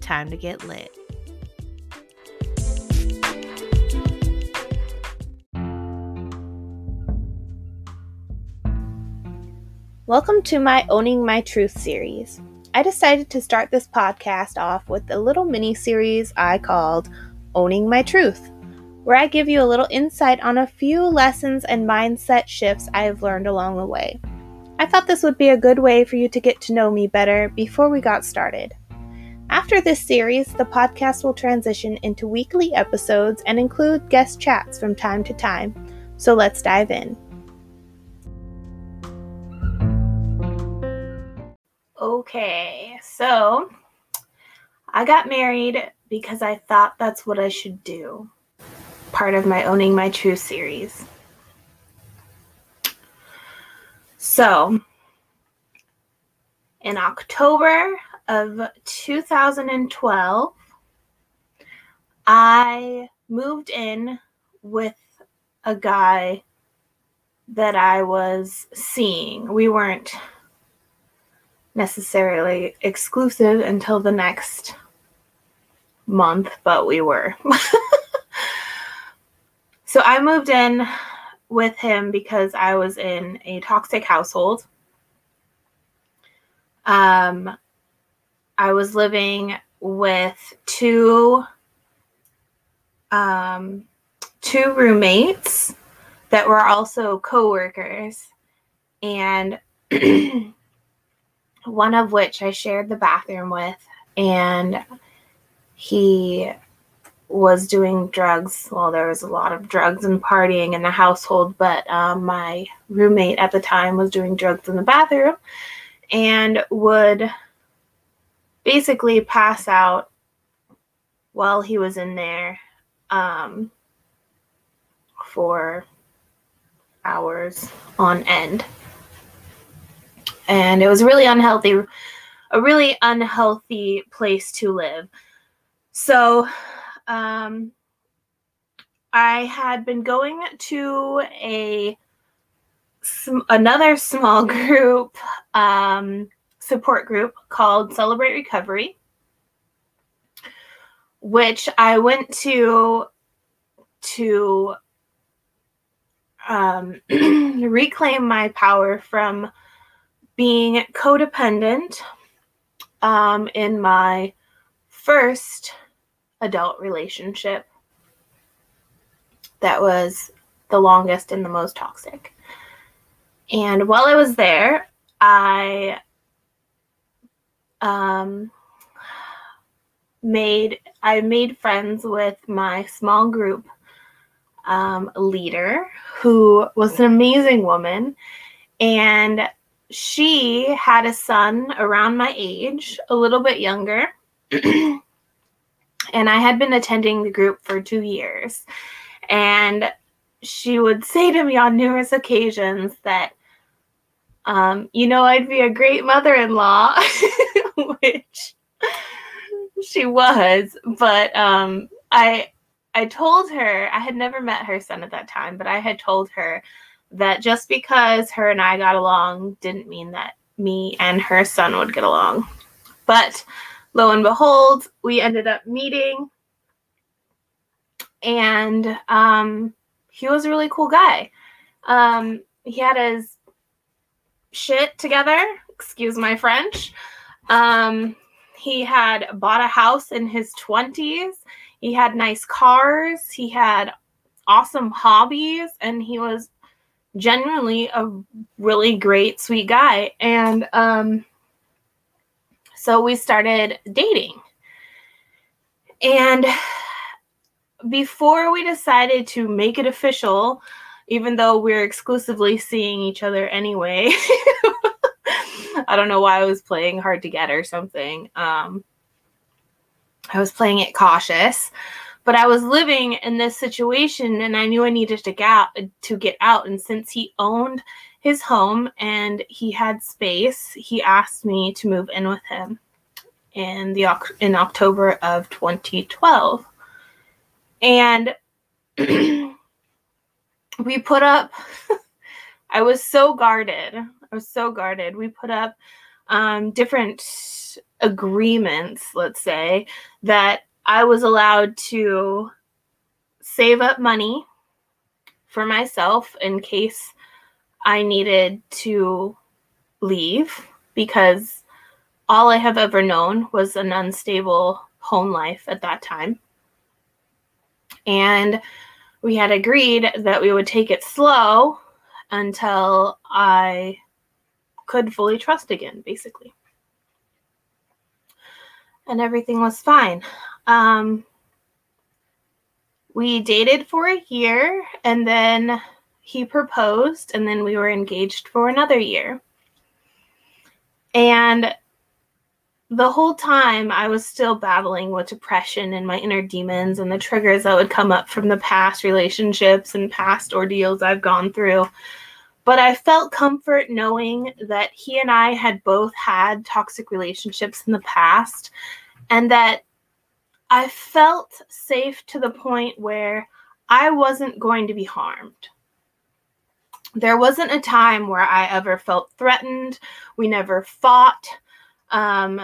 time to get lit. Welcome to my Owning My Truth series. I decided to start this podcast off with a little mini series I called Owning My Truth, where I give you a little insight on a few lessons and mindset shifts I have learned along the way. I thought this would be a good way for you to get to know me better before we got started. After this series, the podcast will transition into weekly episodes and include guest chats from time to time. So let's dive in. Okay, so I got married because I thought that's what I should do. Part of my Owning My Truth series. So, in October of 2012, I moved in with a guy that I was seeing. We weren't necessarily exclusive until the next month, but we were. so I moved in with him because I was in a toxic household. Um, I was living with two um, two roommates that were also coworkers, and one of which I shared the bathroom with, and he was doing drugs. Well, there was a lot of drugs and partying in the household, but um, my roommate at the time was doing drugs in the bathroom and would basically pass out while he was in there um, for hours on end. And it was really unhealthy, a really unhealthy place to live. So, um, I had been going to a another small group um, support group called Celebrate Recovery, which I went to to um, reclaim my power from being codependent um, in my first adult relationship that was the longest and the most toxic. And while I was there, I um, made I made friends with my small group um, leader, who was an amazing woman, and she had a son around my age, a little bit younger. and I had been attending the group for two years. And she would say to me on numerous occasions that um, you know, I'd be a great mother in law, which she was, but um, I I told her I had never met her son at that time, but I had told her that just because her and I got along didn't mean that me and her son would get along. But lo and behold, we ended up meeting, and um, he was a really cool guy. Um, he had his shit together. Excuse my French. Um, He had bought a house in his 20s. He had nice cars. He had awesome hobbies. And he was genuinely a really great, sweet guy. And um, so we started dating. And before we decided to make it official, even though we're exclusively seeing each other anyway, I don't know why I was playing hard to get or something. Um, I was playing it cautious, but I was living in this situation and I knew I needed to get out, to get out. And since he owned his home and he had space, he asked me to move in with him in the in October of 2012. And we put up I was so guarded. I was so guarded. We put up um, different agreements, let's say, that I was allowed to save up money for myself in case I needed to leave because all I have ever known was an unstable home life at that time. And we had agreed that we would take it slow until I could fully trust again, basically. And everything was fine. Um, we dated for a year and then he proposed, and then we were engaged for another year. And the whole time I was still battling with depression and my inner demons and the triggers that would come up from the past relationships and past ordeals I've gone through. But I felt comfort knowing that he and I had both had toxic relationships in the past and that I felt safe to the point where I wasn't going to be harmed. There wasn't a time where I ever felt threatened. We never fought. Um,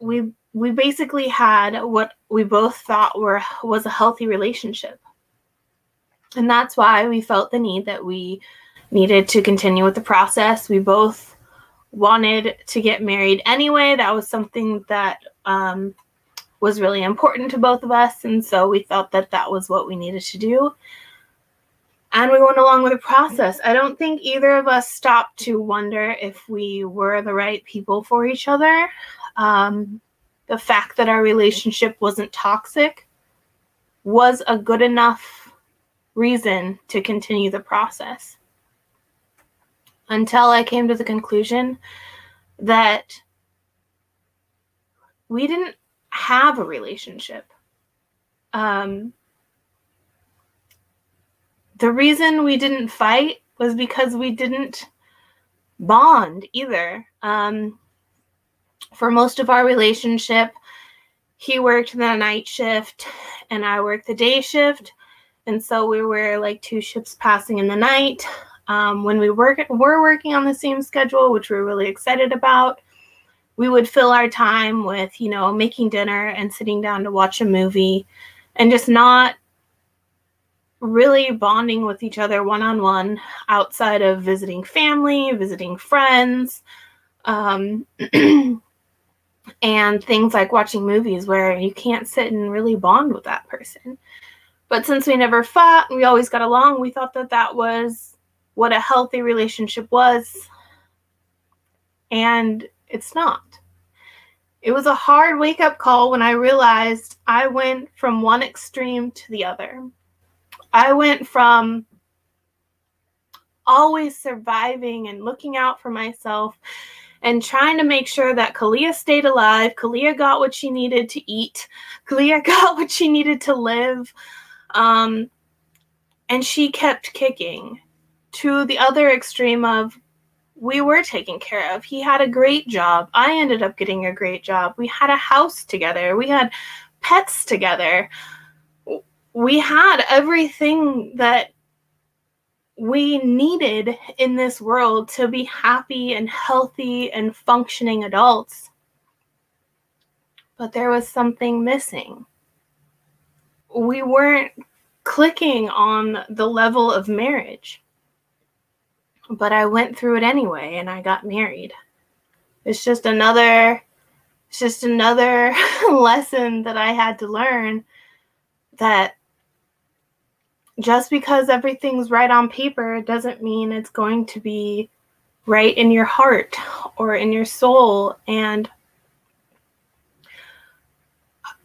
we we basically had what we both thought were was a healthy relationship. And that's why we felt the need that we needed to continue with the process. We both wanted to get married anyway. That was something that um, was really important to both of us. And so we felt that that was what we needed to do. And we went along with the process. I don't think either of us stopped to wonder if we were the right people for each other. Um, the fact that our relationship wasn't toxic was a good enough reason to continue the process. Until I came to the conclusion that we didn't have a relationship. Um, the reason we didn't fight was because we didn't bond either. Um, for most of our relationship, he worked the night shift and I worked the day shift. And so we were like two ships passing in the night. Um, when we were, were working on the same schedule, which we are really excited about, we would fill our time with, you know, making dinner and sitting down to watch a movie and just not really bonding with each other one on one outside of visiting family, visiting friends. Um, and things like watching movies where you can't sit and really bond with that person. But since we never fought, we always got along, we thought that that was what a healthy relationship was. And it's not. It was a hard wake up call when I realized I went from one extreme to the other. I went from always surviving and looking out for myself and trying to make sure that Kalia stayed alive. Kalia got what she needed to eat. Kalia got what she needed to live. Um, and she kept kicking to the other extreme of we were taken care of. He had a great job. I ended up getting a great job. We had a house together. We had pets together. We had everything that we needed in this world to be happy and healthy and functioning adults. But there was something missing. We weren't clicking on the level of marriage. But I went through it anyway and I got married. It's just another it's just another lesson that I had to learn that just because everything's right on paper doesn't mean it's going to be right in your heart or in your soul. And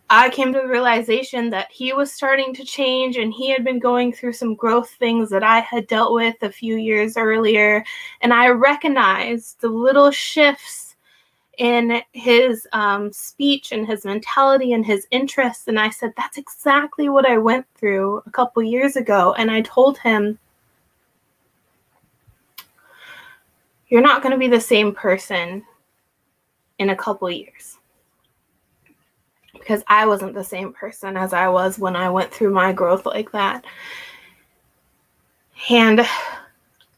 I came to the realization that he was starting to change and he had been going through some growth things that I had dealt with a few years earlier. And I recognized the little shifts in his um, speech and his mentality and his interests. And I said, That's exactly what I went through a couple years ago. And I told him, You're not going to be the same person in a couple years. Because I wasn't the same person as I was when I went through my growth like that. And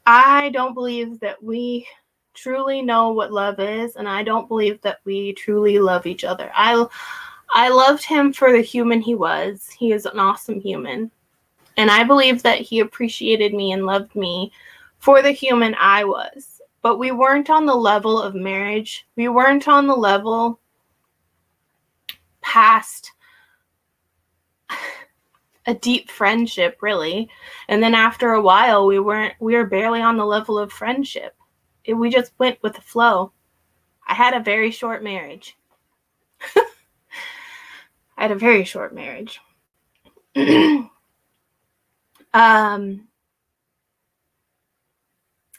I don't believe that we truly know what love is, and I don't believe that we truly love each other. I I loved him for the human he was. He is an awesome human. And I believe that he appreciated me and loved me for the human I was. But we weren't on the level of marriage. We weren't on the level past a deep friendship really and then after a while we weren't we were barely on the level of friendship it, we just went with the flow. I had a very short marriage. I had a very short marriage. um, and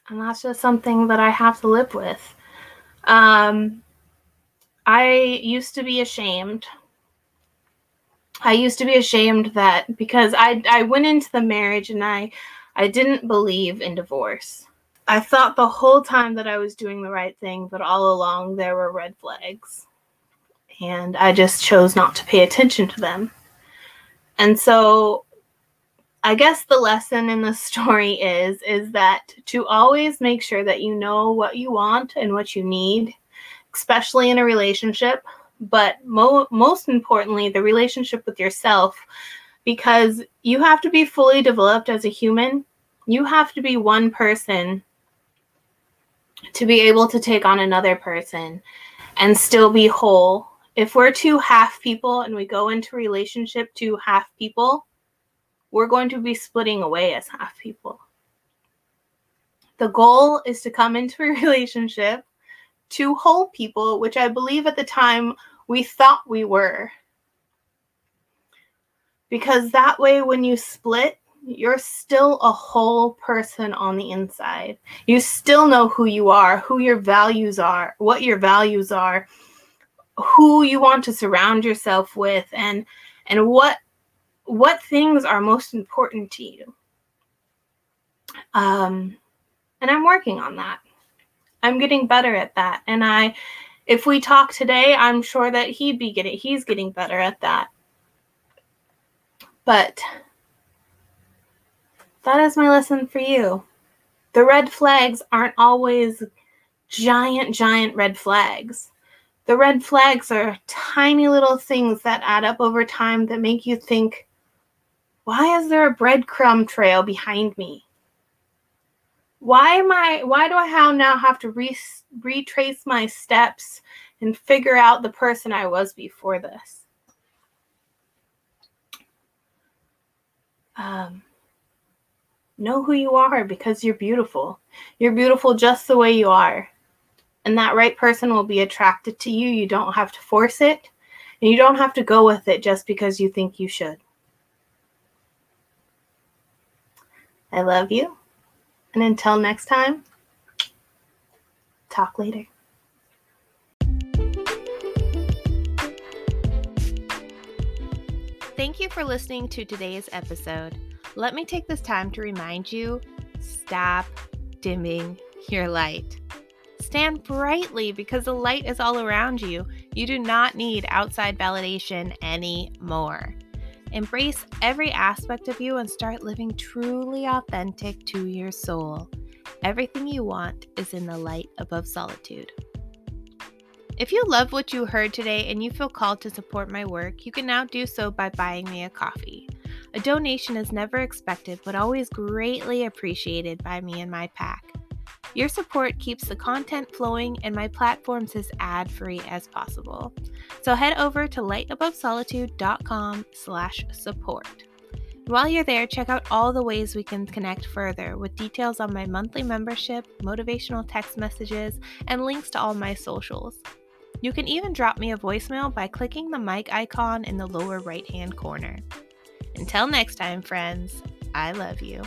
that's just something that I have to live with. Um, I used to be ashamed. I used to be ashamed that because I I went into the marriage and I I didn't believe in divorce. I thought the whole time that I was doing the right thing, but all along there were red flags. And I just chose not to pay attention to them. And so I guess the lesson in the story is is that to always make sure that you know what you want and what you need, especially in a relationship, but mo- most importantly, the relationship with yourself because you have to be fully developed as a human. You have to be one person to be able to take on another person and still be whole. If we're two half people and we go into relationship to half people, we're going to be splitting away as half people. The goal is to come into a relationship to whole people, which I believe at the time we thought we were. Because that way, when you split, you're still a whole person on the inside. You still know who you are, who your values are, what your values are, who you want to surround yourself with and and what what things are most important to you. Um and I'm working on that. I'm getting better at that. And I if we talk today, I'm sure that he'd be getting he's getting better at that. But that is my lesson for you. The red flags aren't always giant, giant red flags. The red flags are tiny little things that add up over time that make you think, why is there a breadcrumb trail behind me? Why am I why do I now have to re- retrace my steps and figure out the person I was before this? Um Know who you are because you're beautiful. You're beautiful just the way you are. And that right person will be attracted to you. You don't have to force it. And you don't have to go with it just because you think you should. I love you. And until next time, talk later. Thank you for listening to today's episode let me take this time to remind you stop dimming your light. Stand brightly because the light is all around you. You do not need outside validation anymore. Embrace every aspect of you and start living truly authentic to your soul. Everything you want is in the light above solitude. If you love what you heard today and you feel called to support my work, you can now do so by buying me a coffee. A donation is never expected, but always greatly appreciated by me and my pack. Your support keeps the content flowing and my platforms as ad-free as possible. So head over to lightabovesolitude.com slash support. While you're there, check out all the ways we can connect further with details on my monthly membership, motivational text messages, and links to all my socials. You can even drop me a voicemail by clicking the mic icon in the lower right hand corner. Until next time, friends, I love you.